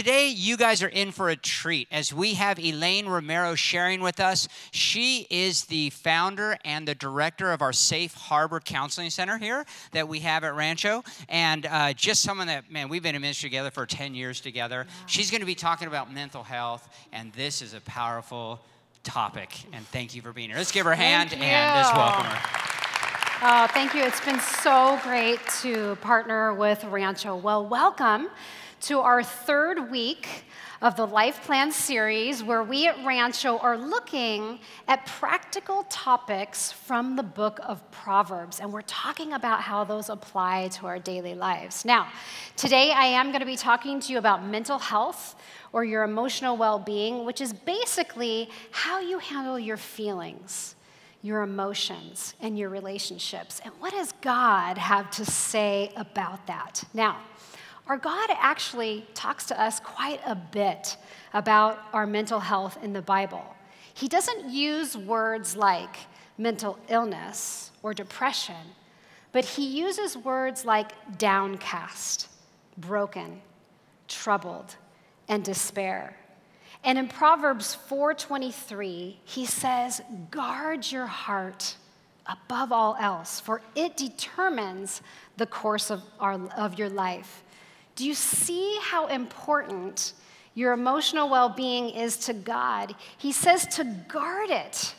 today, you guys are in for a treat as we have Elaine Romero sharing with us. She is the founder and the director of our Safe Harbor Counseling Center here that we have at Rancho. And uh, just someone that, man, we've been in ministry together for 10 years together. She's going to be talking about mental health, and this is a powerful topic. And thank you for being here. Let's give her a hand and just welcome her. Oh, thank you. It's been so great to partner with Rancho. Well, welcome to our third week of the Life Plan series, where we at Rancho are looking at practical topics from the book of Proverbs, and we're talking about how those apply to our daily lives. Now, today I am going to be talking to you about mental health or your emotional well being, which is basically how you handle your feelings your emotions, and your relationships. And what does God have to say about that? Now, our God actually talks to us quite a bit about our mental health in the Bible. He doesn't use words like mental illness or depression, but he uses words like downcast, broken, troubled, and despair. And in Proverbs 4:23, he says, "Guard your heart above all else, for it determines the course of, our, of your life." Do you see how important your emotional well-being is to God? He says to guard it.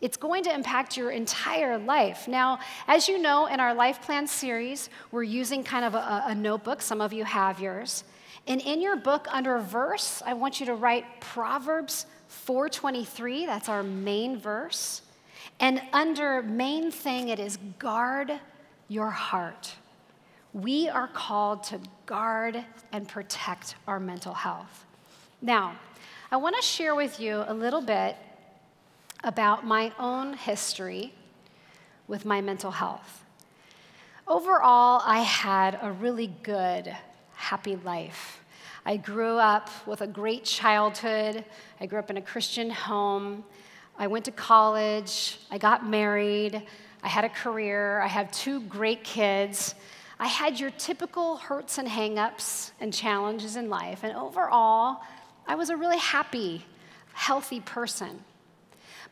It's going to impact your entire life. Now, as you know, in our life plan series, we're using kind of a, a notebook. Some of you have yours. And in your book, under verse, I want you to write Proverbs 4:23. That's our main verse. And under main thing, it is guard your heart. We are called to guard and protect our mental health. Now, I want to share with you a little bit about my own history with my mental health. Overall, I had a really good happy life. I grew up with a great childhood. I grew up in a Christian home. I went to college. I got married. I had a career. I have two great kids. I had your typical hurts and hangups and challenges in life. And overall, I was a really happy, healthy person.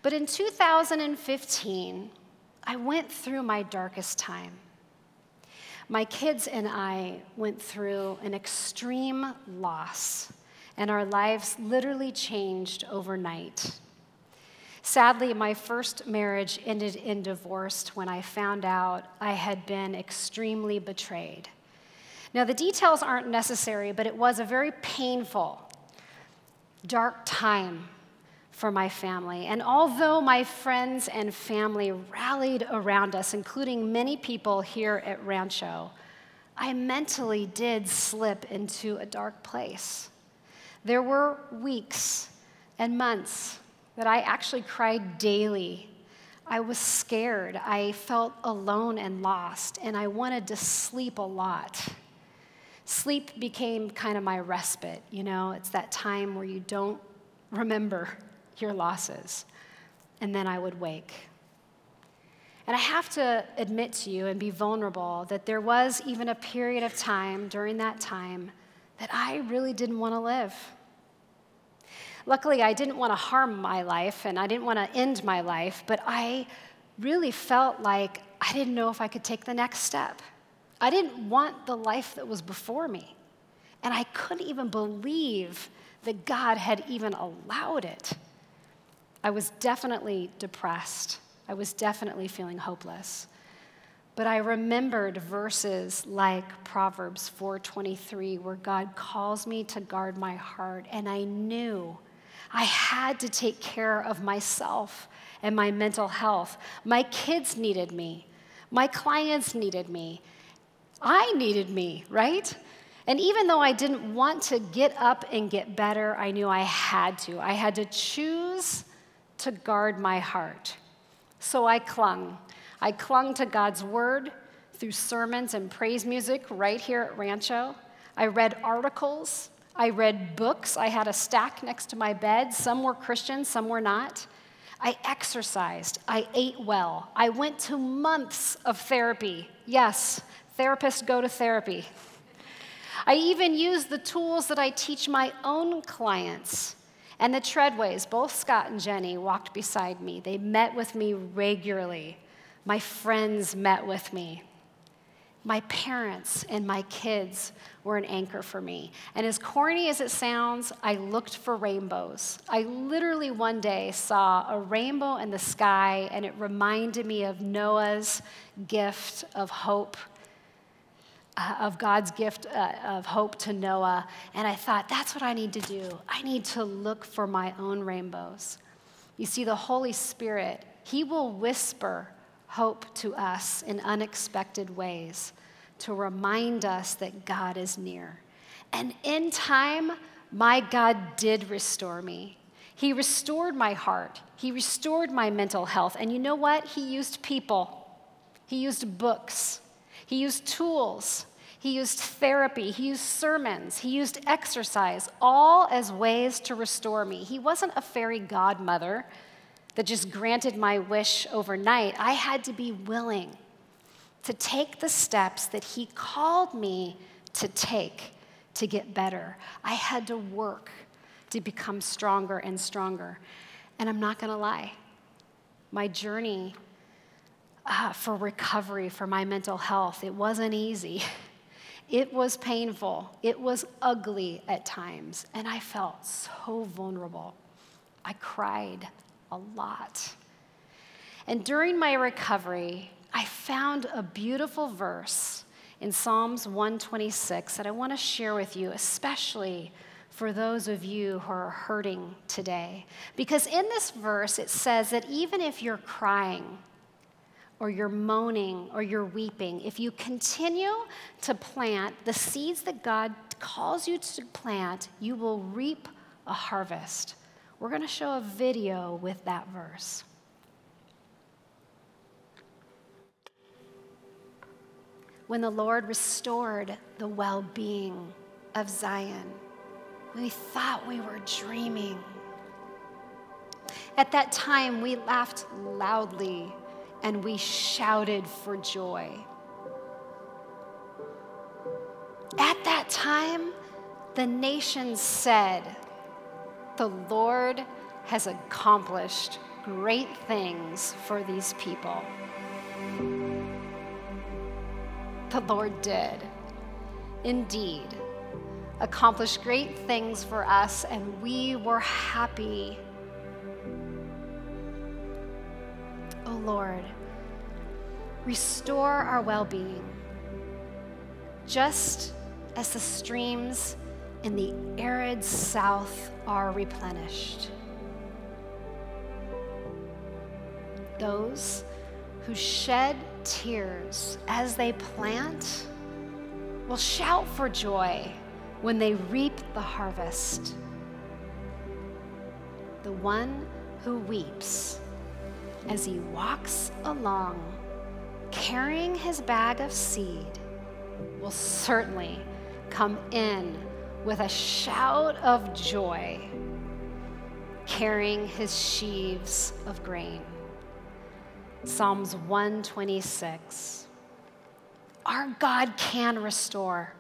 But in 2015, I went through my darkest time. My kids and I went through an extreme loss, and our lives literally changed overnight. Sadly, my first marriage ended in divorce when I found out I had been extremely betrayed. Now, the details aren't necessary, but it was a very painful, dark time for my family. And although my friends and family rallied around us, including many people here at Rancho, I mentally did slip into a dark place. There were weeks and months that I actually cried daily. I was scared. I felt alone and lost, and I wanted to sleep a lot. Sleep became kind of my respite, you know, it's that time where you don't remember your losses. And then I would wake. And I have to admit to you and be vulnerable that there was even a period of time during that time that I really didn't want to live. Luckily, I didn't want to harm my life and I didn't want to end my life, but I really felt like I didn't know if I could take the next step. I didn't want the life that was before me. And I couldn't even believe that God had even allowed it. I was definitely depressed. I was definitely feeling hopeless. But I remembered verses like Proverbs 4:23 where God calls me to guard my heart and I knew I had to take care of myself and my mental health. My kids needed me. My clients needed me. I needed me, right? And even though I didn't want to get up and get better, I knew I had to. I had to choose to guard my heart. So I clung. I clung to God's word through sermons and praise music right here at Rancho. I read articles. I read books. I had a stack next to my bed. Some were Christian, some were not. I exercised. I ate well. I went to months of therapy. Yes, therapists go to therapy. I even use the tools that I teach my own clients. And the Treadways, both Scott and Jenny, walked beside me. They met with me regularly. My friends met with me. My parents and my kids were an anchor for me. And as corny as it sounds, I looked for rainbows. I literally one day saw a rainbow in the sky, and it reminded me of Noah's gift of hope, uh, of God's gift uh, of hope to Noah. And I thought, that's what I need to do. I need to look for my own rainbows. You see, the Holy Spirit, He will whisper hope to us in unexpected ways to remind us that God is near. And in time, my God did restore me. He restored my heart. He restored my mental health. And you know what? He used people, He used books, He used tools, He used therapy, He used sermons, He used exercise, all as ways to restore me. He wasn't a fairy godmother that just granted my wish overnight. I had to be willing to take the steps that He called me to take to get better. I had to work to become stronger and stronger. And I'm not to lie, my journey uh, for recovery, for my mental health, it wasn't easy. It was painful. It was ugly at times. And I felt so vulnerable. I cried a lot. And during my recovery, I found a beautiful verse in Psalms 126 that I want to share with you, especially for those of you who are hurting today. Because in this verse, it says that even if you're crying, or you're moaning, or you're weeping, if you continue to plant the seeds that God calls you to plant, you will reap a harvest. We're going to show a video with that verse. When the Lord restored the well being of Zion, we thought we were dreaming. At that time, we laughed loudly and we shouted for joy. At that time, the nations said, the Lord has accomplished great things for these people. The Lord did, indeed, accomplish great things for us, and we were happy. Oh Lord, restore our well being, just as the streams in the arid south are replenished. Those who shed tears as they plant will shout for joy when they reap the harvest. The one who weeps as he walks along carrying his bag of seed will certainly come in with a shout of joy, carrying his sheaves of grain. Psalms 126. Our God can restore.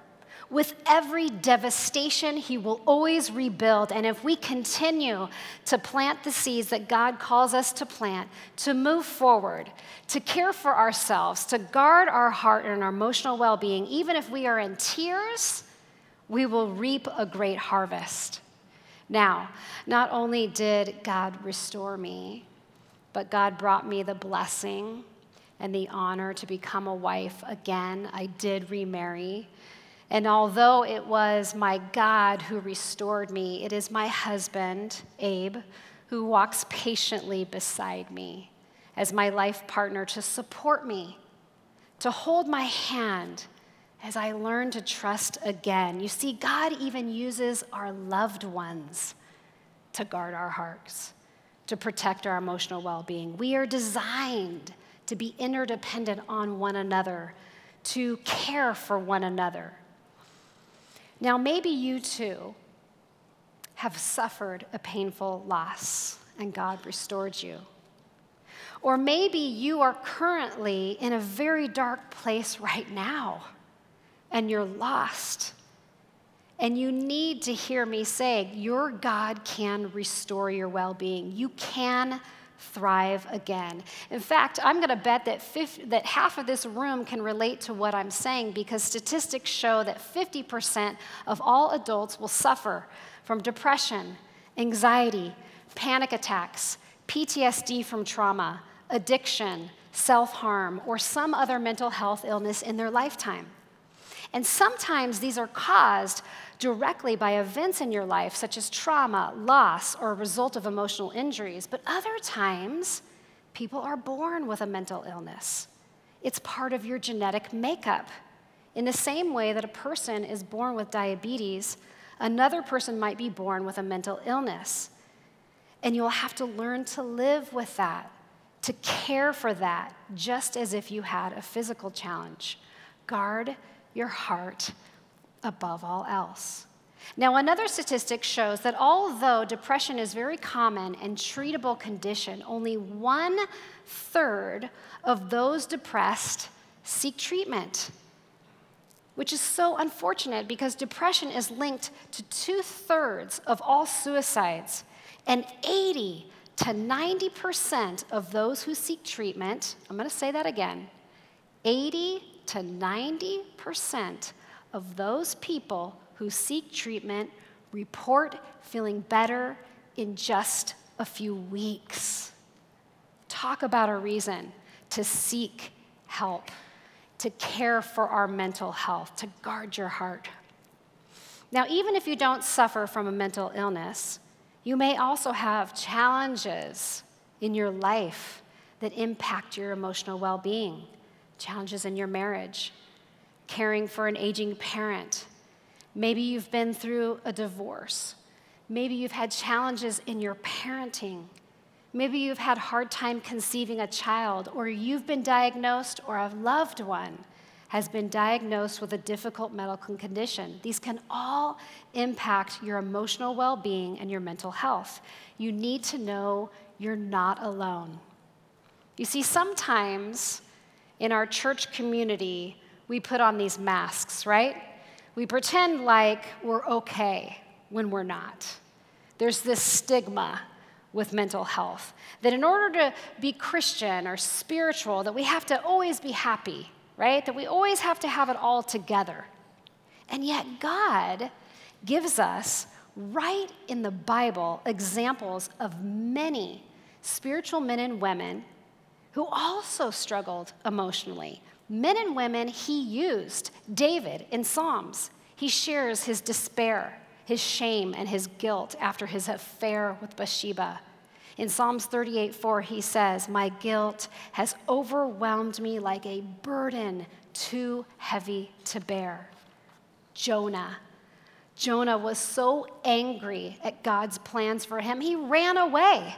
With every devastation, He will always rebuild. And if we continue to plant the seeds that God calls us to plant, to move forward, to care for ourselves, to guard our heart and our emotional well being, even if we are in tears, we will reap a great harvest. Now, not only did God restore me, but God brought me the blessing and the honor to become a wife again. I did remarry. And although it was my God who restored me, it is my husband, Abe, who walks patiently beside me as my life partner to support me, to hold my hand as I learn to trust again. You see, God even uses our loved ones to guard our hearts, to protect our emotional well being. We are designed to be interdependent on one another, to care for one another. Now, maybe you too have suffered a painful loss and God restored you. Or maybe you are currently in a very dark place right now and you're lost And you need to hear me say, Your God can restore your well being. You can thrive again. In fact, I'm going to bet that, 50, that half of this room can relate to what I'm saying because statistics show that 50% of all adults will suffer from depression, anxiety, panic attacks, PTSD from trauma, addiction, self harm, or some other mental health illness in their lifetime. And sometimes these are caused directly by events in your life, such as trauma, loss, or a result of emotional injuries. But other times, people are born with a mental illness. It's part of your genetic makeup. In the same way that a person is born with diabetes, another person might be born with a mental illness. And you'll have to learn to live with that, to care for that, just as if you had a physical challenge. Guard your heart above all else. Now, another statistic shows that although depression is a very common and treatable condition, only one third of those depressed seek treatment, which is so unfortunate because depression is linked to two thirds of all suicides, and 80 to 90% of those who seek treatment, I'm going to say that again, 80 to 90% of those people who seek treatment report feeling better in just a few weeks. Talk about a reason to seek help, to care for our mental health, to guard your heart. Now, even if you don't suffer from a mental illness, you may also have challenges in your life that impact your emotional well being, challenges in your marriage, caring for an aging parent. Maybe you've been through a divorce. Maybe you've had challenges in your parenting. Maybe you've had hard time conceiving a child or you've been diagnosed or a loved one has been diagnosed with a difficult medical condition. These can all impact your emotional well-being and your mental health. You need to know you're not alone. You see sometimes in our church community we put on these masks, right? We pretend like we're okay when we're not. There's this stigma with mental health that in order to be Christian or spiritual that we have to always be happy, right? That we always have to have it all together. And yet God gives us right in the Bible examples of many spiritual men and women who also struggled emotionally, men and women he used. David in Psalms, he shares his despair, his shame, and his guilt after his affair with Bathsheba. In Psalms 38 4, he says, My guilt has overwhelmed me like a burden too heavy to bear. Jonah. Jonah was so angry at God's plans for him, he ran away.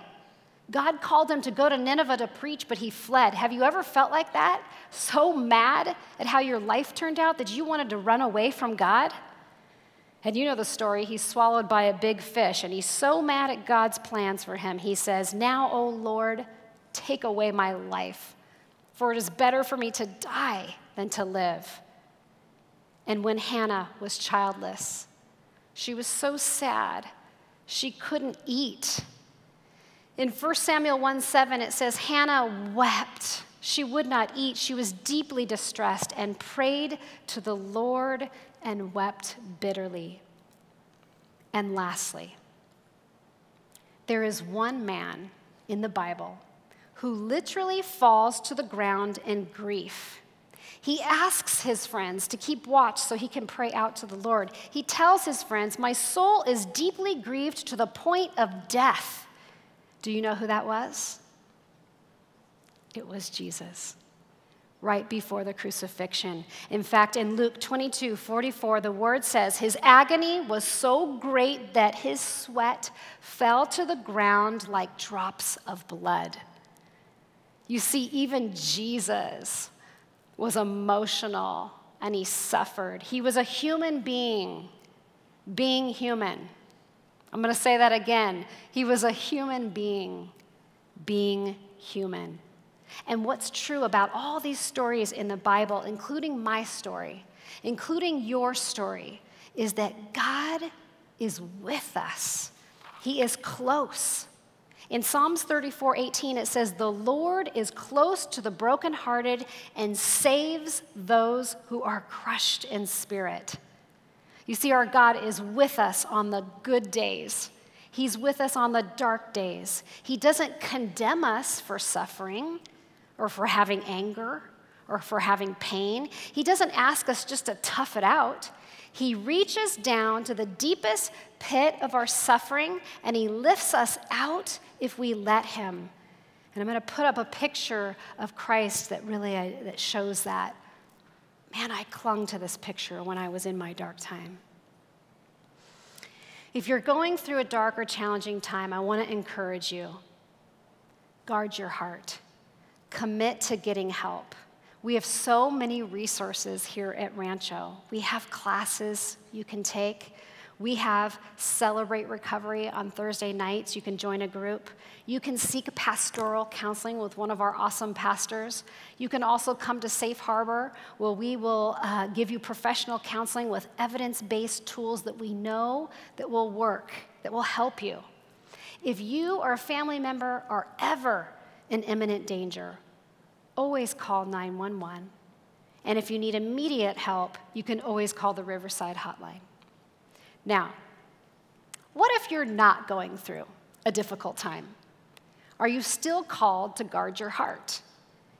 God called him to go to Nineveh to preach, but he fled. Have you ever felt like that? So mad at how your life turned out that you wanted to run away from God? And you know the story. He's swallowed by a big fish, and he's so mad at God's plans for him. He says, Now, O Lord, take away my life, for it is better for me to die than to live. And when Hannah was childless, she was so sad, she couldn't eat. In 1 Samuel 1 7, it says, Hannah wept. She would not eat. She was deeply distressed and prayed to the Lord and wept bitterly. And lastly, there is one man in the Bible who literally falls to the ground in grief. He asks his friends to keep watch so he can pray out to the Lord. He tells his friends, My soul is deeply grieved to the point of death. Do you know who that was? It was Jesus right before the crucifixion. In fact, in Luke 22 44, the word says, His agony was so great that his sweat fell to the ground like drops of blood. You see, even Jesus was emotional and he suffered. He was a human being, being human. I'm going to say that again. He was a human being, being human. And what's true about all these stories in the Bible, including my story, including your story, is that God is with us. He is close. In Psalms 34 18, it says, The Lord is close to the brokenhearted and saves those who are crushed in spirit. You see, our God is with us on the good days. He's with us on the dark days. He doesn't condemn us for suffering or for having anger or for having pain. He doesn't ask us just to tough it out. He reaches down to the deepest pit of our suffering and he lifts us out if we let him. And I'm going to put up a picture of Christ that really uh, that shows that. Man, I clung to this picture when I was in my dark time. If you're going through a dark or challenging time, I want to encourage you guard your heart, commit to getting help. We have so many resources here at Rancho. We have classes you can take. We have Celebrate Recovery on Thursday nights. You can join a group. You can seek pastoral counseling with one of our awesome pastors. You can also come to Safe Harbor, where we will uh, give you professional counseling with evidence based tools that we know that will work, that will help you. If you or a family member are ever in imminent danger, always call 911. And if you need immediate help, you can always call the Riverside Hotline. Now, what if you're not going through a difficult time? Are you still called to guard your heart?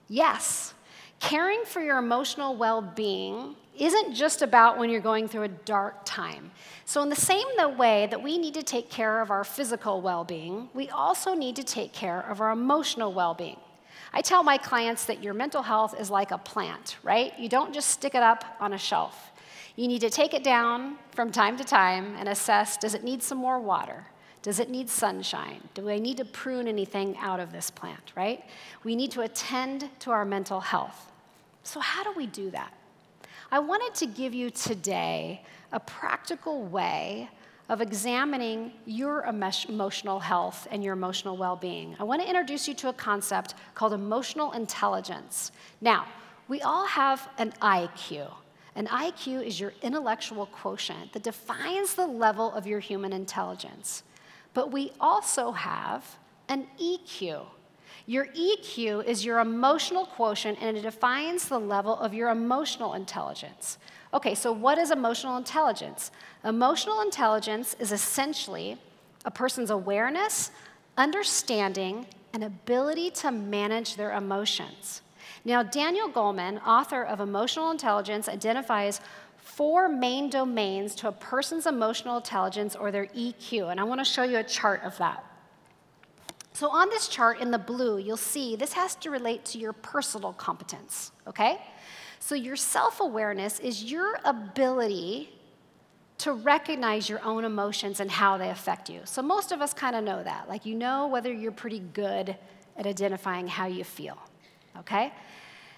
Yes. Caring for your emotional well being isn't just about when you're going through a dark time. So, in the same way that we need to take care of our physical well being, we also need to take care of our emotional well being. I tell my clients that your mental health is like a plant, right? You don't just stick it up on a shelf. You need to take it down from time to time and assess does it need some more water? Does it need sunshine? Do I need to prune anything out of this plant, right? We need to attend to our mental health. So, how do we do that? I wanted to give you today a practical way of examining your emotional health and your emotional well being. I want to introduce you to a concept called emotional intelligence. Now, we all have an IQ. An IQ is your intellectual quotient that defines the level of your human intelligence. But we also have an EQ. Your EQ is your emotional quotient and it defines the level of your emotional intelligence. Okay, so what is emotional intelligence? Emotional intelligence is essentially a person's awareness, understanding, and ability to manage their emotions. Now, Daniel Goleman, author of Emotional Intelligence, identifies four main domains to a person's emotional intelligence or their EQ, and I want to show you a chart of that. So, on this chart in the blue, you'll see this has to relate to your personal competence, okay? So, your self awareness is your ability to recognize your own emotions and how they affect you. So, most of us kind of know that. Like, you know whether you're pretty good at identifying how you feel, okay?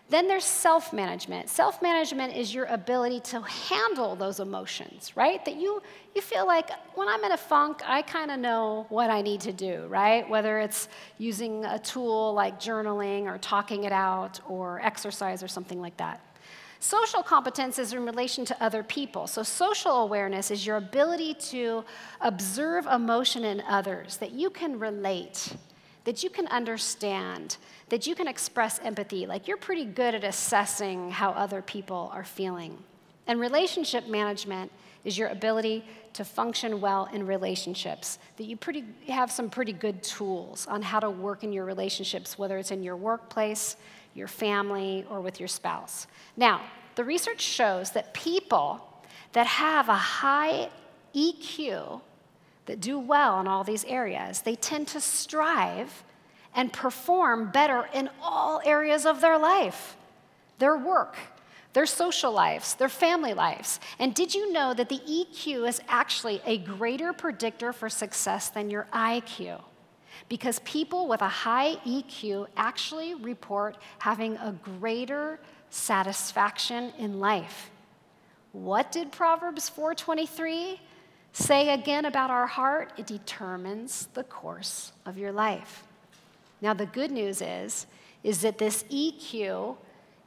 Then there's self management. Self management is your ability to handle those emotions, right? That you, you feel like when I'm in a funk, I kind of know what I need to do, right? Whether it's using a tool like journaling or talking it out or exercise or something like that. Social competence is in relation to other people. So, social awareness is your ability to observe emotion in others, that you can relate, that you can understand, that you can express empathy. Like you're pretty good at assessing how other people are feeling. And relationship management is your ability to function well in relationships, that you pretty, have some pretty good tools on how to work in your relationships, whether it's in your workplace, your family, or with your spouse. Now, the research shows that people that have a high EQ, that do well in all these areas, they tend to strive and perform better in all areas of their life their work, their social lives, their family lives. And did you know that the EQ is actually a greater predictor for success than your IQ? because people with a high EQ actually report having a greater satisfaction in life. What did Proverbs 4:23 say again about our heart? It determines the course of your life. Now the good news is is that this EQ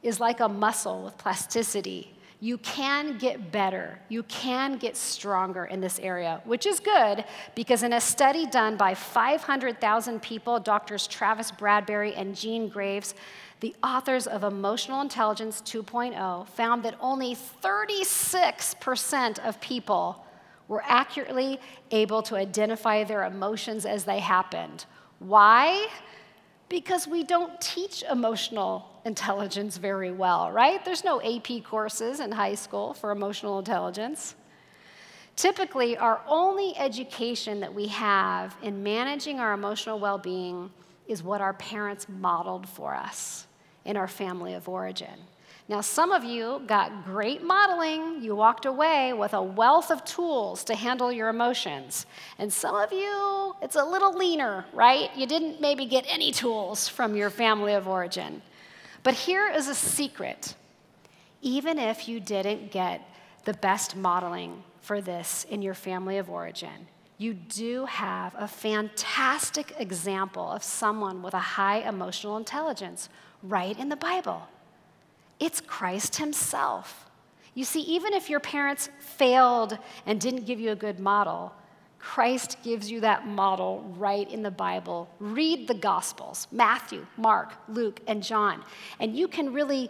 is like a muscle with plasticity. You can get better. You can get stronger in this area, which is good because in a study done by 500,000 people, doctors Travis Bradberry and Jean Greaves, the authors of Emotional Intelligence 2.0 found that only 36% of people were accurately able to identify their emotions as they happened. Why? Because we don't teach emotional intelligence very well, right? There's no AP courses in high school for emotional intelligence. Typically, our only education that we have in managing our emotional well being is what our parents modeled for us in our family of origin. Now, some of you got great modeling. You walked away with a wealth of tools to handle your emotions. And some of you, it's a little leaner, right? You didn't maybe get any tools from your family of origin. But here is a secret even if you didn't get the best modeling for this in your family of origin, you do have a fantastic example of someone with a high emotional intelligence right in the Bible. It's Christ Himself. You see, even if your parents failed and didn't give you a good model, Christ gives you that model right in the Bible. Read the Gospels Matthew, Mark, Luke, and John. And you can really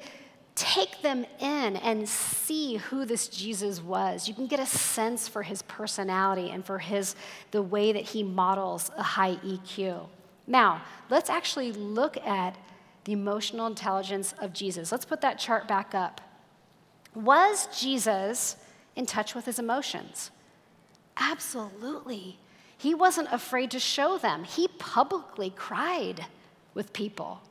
take them in and see who this Jesus was. You can get a sense for his personality and for his the way that he models a high EQ. Now, let's actually look at the emotional intelligence of Jesus. Let's put that chart back up. Was Jesus in touch with his emotions? Absolutely. He wasn't afraid to show them. He publicly cried with people.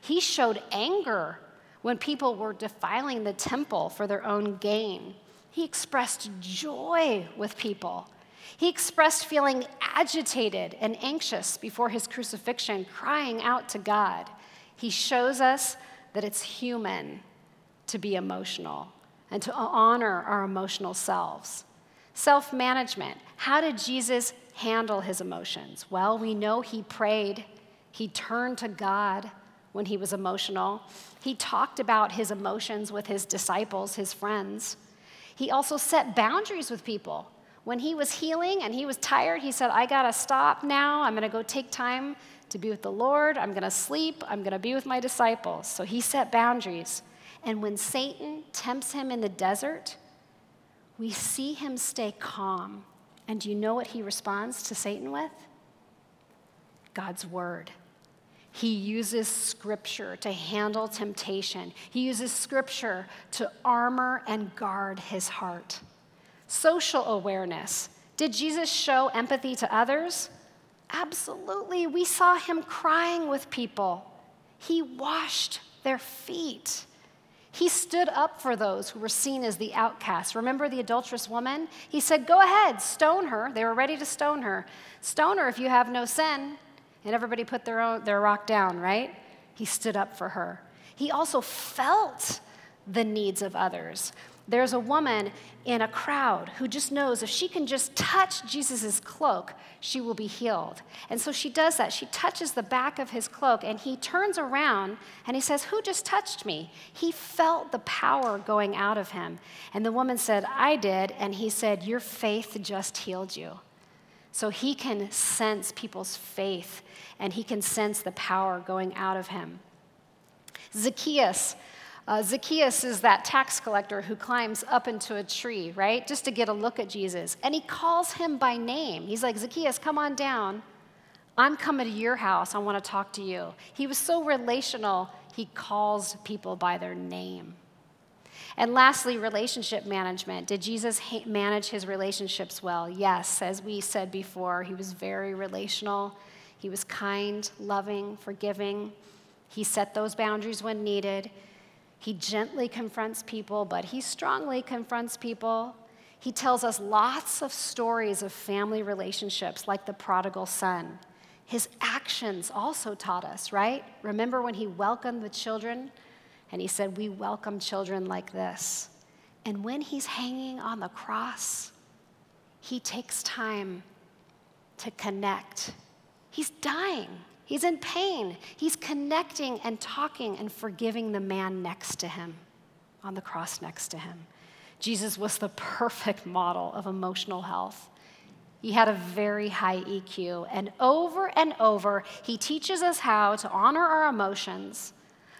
He showed anger when people were defiling the temple for their own gain. He expressed joy with people. He expressed feeling agitated and anxious before his crucifixion, crying out to God. He shows us that it's human to be emotional and to honor our emotional selves. Self management. How did Jesus handle his emotions? Well, we know he prayed, he turned to God when he was emotional. He talked about his emotions with his disciples, his friends. He also set boundaries with people. When he was healing and he was tired, he said, I gotta stop now. I'm gonna go take time to be with the Lord. I'm gonna sleep. I'm gonna be with my disciples. So he set boundaries. And when Satan tempts him in the desert, we see him stay calm. And do you know what he responds to Satan with? God's word. He uses scripture to handle temptation. He uses scripture to armor and guard his heart. Social awareness. Did Jesus show empathy to others? Absolutely. We saw him crying with people. He washed their feet. He stood up for those who were seen as the outcasts. Remember the adulterous woman? He said, Go ahead, stone her. They were ready to stone her. Stone her if you have no sin. And everybody put their, own, their rock down, right? He stood up for her. He also felt the needs of others. There's a woman in a crowd who just knows if she can just touch Jesus' cloak, she will be healed. And so she does that. She touches the back of his cloak and he turns around and he says, Who just touched me? He felt the power going out of him. And the woman said, I did. And he said, Your faith just healed you. So he can sense people's faith and he can sense the power going out of him. Zacchaeus uh, Zacchaeus is that tax collector who climbs up into a tree, right, just to get a look at Jesus. And he calls him by name. He's like, Zacchaeus, come on down. I'm coming to your house. I want to talk to you. He was so relational, he calls people by their name. And lastly, relationship management. Did Jesus manage his relationships well? Yes. As we said before, he was very relational. He was kind, loving, forgiving. He set those boundaries when needed. He gently confronts people, but he strongly confronts people. He tells us lots of stories of family relationships, like the prodigal son. His actions also taught us, right? Remember when he welcomed the children and he said, We welcome children like this. And when he's hanging on the cross, he takes time to connect. He's dying. He's in pain. He's connecting and talking and forgiving the man next to him, on the cross next to him. Jesus was the perfect model of emotional health. He had a very high EQ, and over and over, he teaches us how to honor our emotions,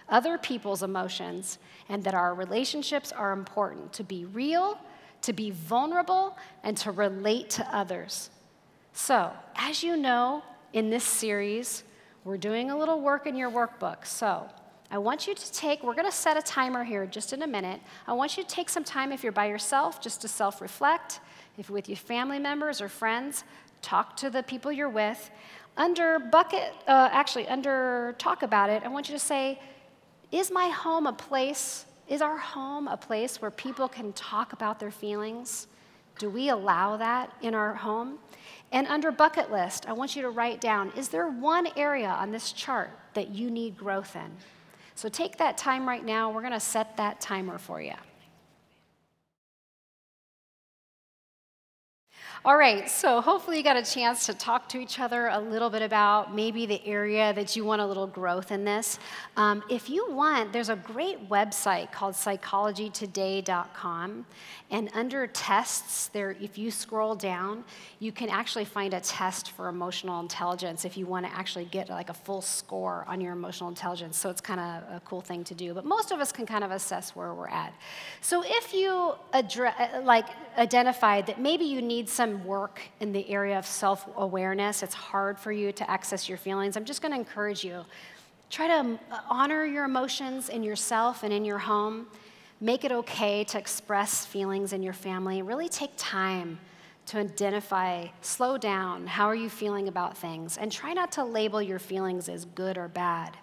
other people's emotions, and that our relationships are important to be real, to be vulnerable, and to relate to others. So, as you know, in this series, we're doing a little work in your workbook. So, I want you to take, we're going to set a timer here just in a minute. I want you to take some time if you're by yourself just to self reflect. If with your family members or friends, talk to the people you're with. Under bucket, uh, actually, under talk about it, I want you to say, Is my home a place? Is our home a place where people can talk about their feelings? Do we allow that in our home? And under bucket list, I want you to write down is there one area on this chart that you need growth in? So take that time right now. We're going to set that timer for you. All right, so hopefully you got a chance to talk to each other a little bit about maybe the area that you want a little growth in this. Um, if you want, there's a great website called psychologytoday.com, and under tests, there, if you scroll down, you can actually find a test for emotional intelligence if you want to actually get like a full score on your emotional intelligence. So it's kind of a cool thing to do. But most of us can kind of assess where we're at. So if you address, like identified that maybe you need some work in the area of self awareness, it's hard for you to access your feelings, I'm just going to encourage you try to um, honor your emotions in yourself and in your home. Make it okay to express feelings in your family. Really take time to identify, slow down, how are you feeling about things, and try not to label your feelings as good or bad.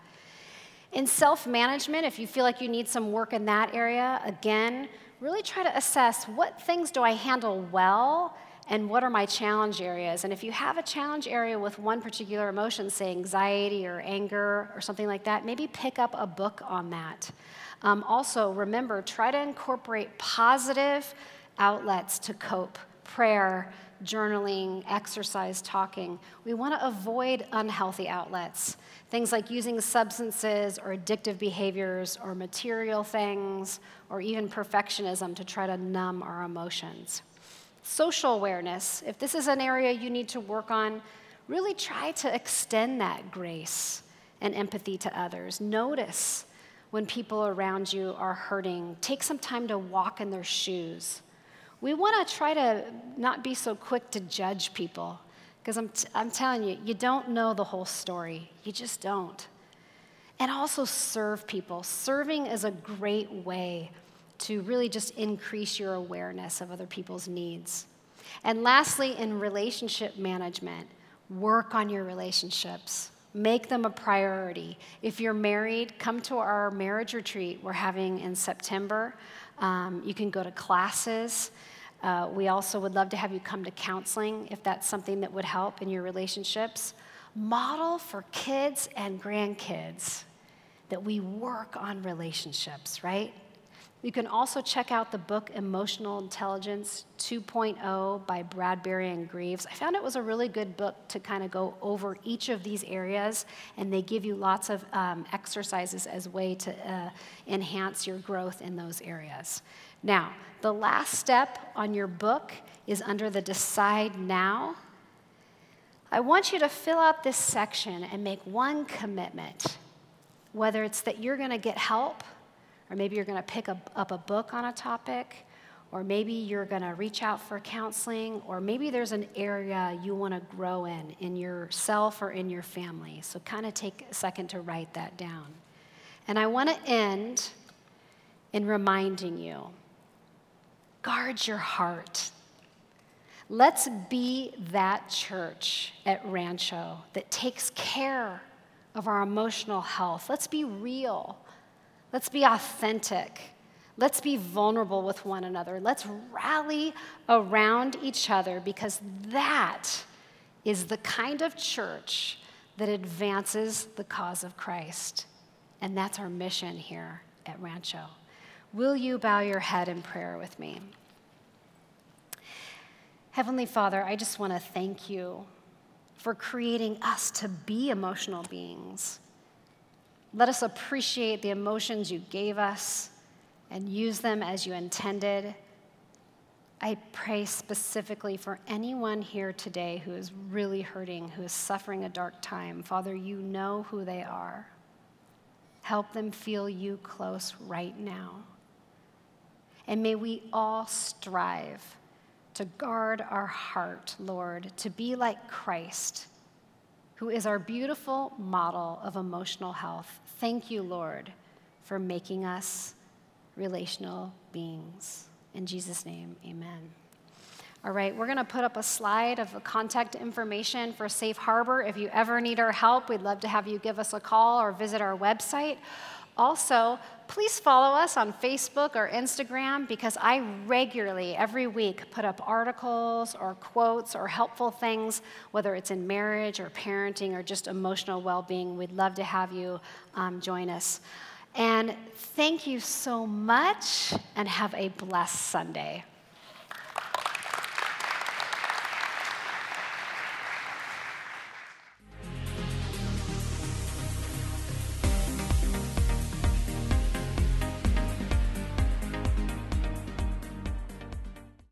In self management, if you feel like you need some work in that area, again, really try to assess what things do I handle well and what are my challenge areas. And if you have a challenge area with one particular emotion, say anxiety or anger or something like that, maybe pick up a book on that. Um, also, remember, try to incorporate positive outlets to cope prayer, journaling, exercise, talking. We want to avoid unhealthy outlets. Things like using substances or addictive behaviors or material things or even perfectionism to try to numb our emotions. Social awareness, if this is an area you need to work on, really try to extend that grace and empathy to others. Notice when people around you are hurting. Take some time to walk in their shoes. We want to try to not be so quick to judge people because I'm, t- I'm telling you, you don't know the whole story. You just don't. And also serve people. Serving is a great way to really just increase your awareness of other people's needs. And lastly, in relationship management, work on your relationships. Make them a priority. If you're married, come to our marriage retreat we're having in September. Um, you can go to classes. Uh, we also would love to have you come to counseling if that's something that would help in your relationships. Model for kids and grandkids that we work on relationships, right? You can also check out the book Emotional Intelligence 2.0 by Bradberry and Greaves. I found it was a really good book to kind of go over each of these areas, and they give you lots of um, exercises as a way to uh, enhance your growth in those areas. Now, the last step on your book is under the Decide Now. I want you to fill out this section and make one commitment, whether it's that you're going to get help or maybe you're going to pick a, up a book on a topic, or maybe you're going to reach out for counseling, or maybe there's an area you want to grow in, in yourself or in your family. So, kind of take a second to write that down. And I want to end in reminding you guard your heart. Let's be that church at Rancho that takes care of our emotional health. Let's be real. Let's be authentic. Let's be vulnerable with one another. Let's rally around each other because that is the kind of church that advances the cause of Christ. And that's our mission here at Rancho. Will you bow your head in prayer with me? Heavenly Father, I just want to thank you for creating us to be emotional beings. Let us appreciate the emotions you gave us and use them as you intended I pray specifically for anyone here today who is really hurting, who is suffering a dark time. Father, you know who they are. Help them feel you close right now. And may we all strive to guard our heart, Lord, to be like Christ, who is our beautiful model of emotional health. Thank you, Lord, for making us relational beings. In Jesus' name, amen. All right, we're going to put up a slide of the contact information for Safe Harbor. If you ever need our help, we'd love to have you give us a call or visit our website. Also, please follow us on Facebook or Instagram because I regularly, every week, put up articles or quotes or helpful things, whether it's in marriage or parenting or just emotional well being. We'd love to have you um, join us. And thank you so much, and have a blessed Sunday.